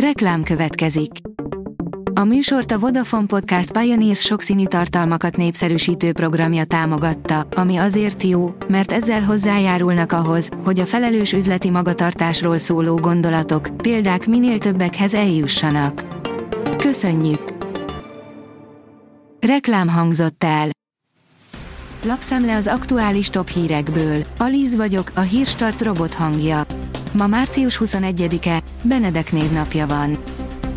Reklám következik. A műsort a Vodafone Podcast Pioneers sokszínű tartalmakat népszerűsítő programja támogatta, ami azért jó, mert ezzel hozzájárulnak ahhoz, hogy a felelős üzleti magatartásról szóló gondolatok, példák minél többekhez eljussanak. Köszönjük! Reklám hangzott el. Lapszemle az aktuális top hírekből. Alíz vagyok, a hírstart robot hangja. Ma március 21-e, Benedek névnapja van.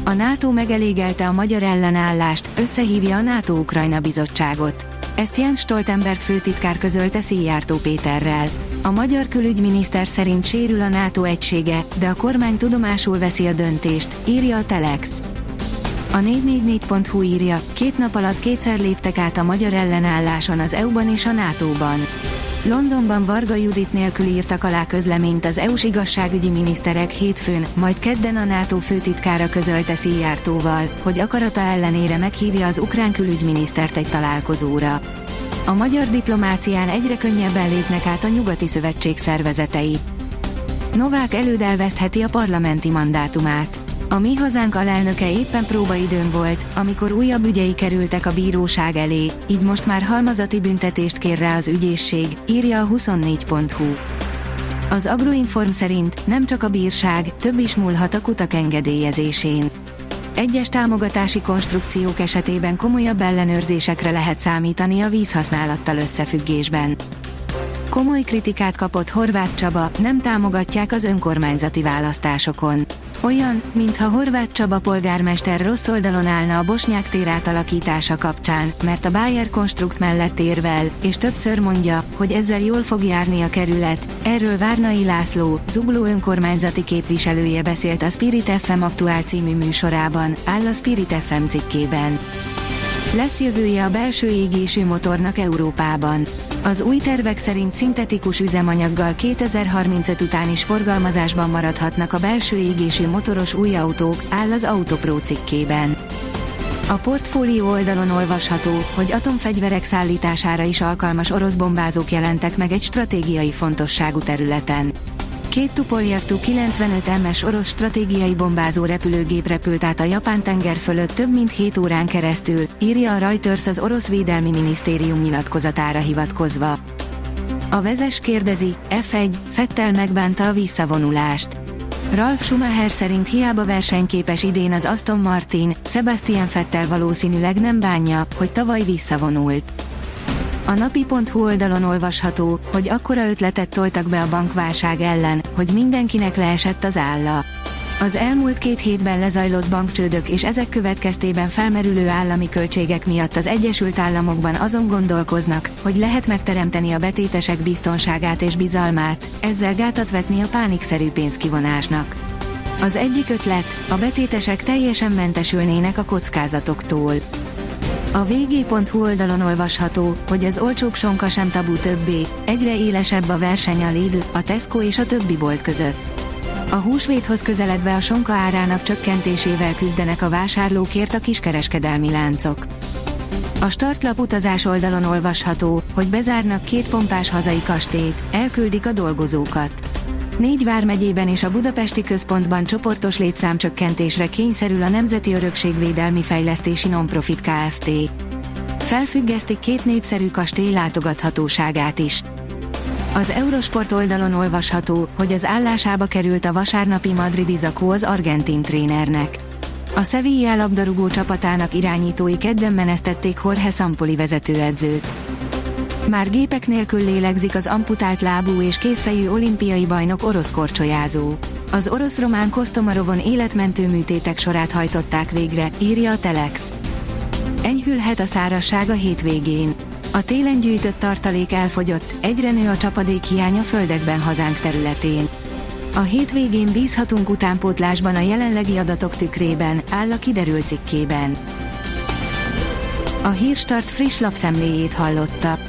A NATO megelégelte a magyar ellenállást, összehívja a NATO-Ukrajna bizottságot. Ezt Jens Stoltenberg főtitkár közölte Szijjártó Péterrel. A magyar külügyminiszter szerint sérül a NATO egysége, de a kormány tudomásul veszi a döntést, írja a Telex. A 444.hu írja, két nap alatt kétszer léptek át a magyar ellenálláson az EU-ban és a NATO-ban. Londonban Varga Judit nélkül írtak alá közleményt az EU-s igazságügyi miniszterek hétfőn, majd kedden a NATO főtitkára közölte Szijjártóval, hogy akarata ellenére meghívja az ukrán külügyminisztert egy találkozóra. A magyar diplomácián egyre könnyebben lépnek át a nyugati szövetség szervezetei. Novák elődelvesztheti a parlamenti mandátumát. A Mi Hazánk alelnöke éppen próbaidőn volt, amikor újabb ügyei kerültek a bíróság elé, így most már halmazati büntetést kér rá az ügyészség, írja a 24.hu. Az Agroinform szerint nem csak a bírság, több is múlhat a kutak engedélyezésén. Egyes támogatási konstrukciók esetében komolyabb ellenőrzésekre lehet számítani a vízhasználattal összefüggésben. Komoly kritikát kapott Horváth Csaba, nem támogatják az önkormányzati választásokon. Olyan, mintha Horváth Csaba polgármester rossz oldalon állna a Bosnyák tér átalakítása kapcsán, mert a Bayer Konstrukt mellett érvel, és többször mondja, hogy ezzel jól fog járni a kerület. Erről Várnai László, Zugló önkormányzati képviselője beszélt a Spirit FM aktuál című műsorában, áll a Spirit FM cikkében. Lesz jövője a belső égésű motornak Európában. Az új tervek szerint szintetikus üzemanyaggal 2035 után is forgalmazásban maradhatnak a belső égésű motoros új autók, áll az Autopro cikkében. A portfólió oldalon olvasható, hogy atomfegyverek szállítására is alkalmas orosz bombázók jelentek meg egy stratégiai fontosságú területen. Két Tupolev Tu-95 MS orosz stratégiai bombázó repülőgép repült át a Japán tenger fölött több mint 7 órán keresztül, írja a Reuters az orosz védelmi minisztérium nyilatkozatára hivatkozva. A vezes kérdezi, F1, Fettel megbánta a visszavonulást. Ralf Schumacher szerint hiába versenyképes idén az Aston Martin, Sebastian Fettel valószínűleg nem bánja, hogy tavaly visszavonult. A napi.hu oldalon olvasható, hogy akkora ötletet toltak be a bankválság ellen, hogy mindenkinek leesett az álla. Az elmúlt két hétben lezajlott bankcsődök és ezek következtében felmerülő állami költségek miatt az Egyesült Államokban azon gondolkoznak, hogy lehet megteremteni a betétesek biztonságát és bizalmát, ezzel gátat vetni a pánikszerű pénzkivonásnak. Az egyik ötlet, a betétesek teljesen mentesülnének a kockázatoktól. A vg.hu oldalon olvasható, hogy az olcsóbb sonka sem tabu többé, egyre élesebb a verseny a Lidl, a Tesco és a többi bolt között. A húsvéthoz közeledve a sonka árának csökkentésével küzdenek a vásárlókért a kiskereskedelmi láncok. A startlap utazás oldalon olvasható, hogy bezárnak két pompás hazai kastélyt, elküldik a dolgozókat. Négy vármegyében és a budapesti központban csoportos létszámcsökkentésre kényszerül a Nemzeti Örökségvédelmi Fejlesztési Nonprofit Kft. Felfüggesztik két népszerű kastély látogathatóságát is. Az Eurosport oldalon olvasható, hogy az állásába került a vasárnapi madridi zakó az argentin trénernek. A Sevilla labdarúgó csapatának irányítói kedden menesztették Jorge Sampoli vezetőedzőt. Már gépek nélkül lélegzik az amputált lábú és kézfejű olimpiai bajnok orosz korcsolyázó. Az orosz-román Kostomarovon életmentő műtétek sorát hajtották végre, írja a Telex. Enyhülhet a szárasság a hétvégén. A télen gyűjtött tartalék elfogyott, egyre nő a csapadék hiánya földekben hazánk területén. A hétvégén bízhatunk utánpótlásban a jelenlegi adatok tükrében, áll a kiderült cikkében. A Hírstart friss lapszemléjét hallotta.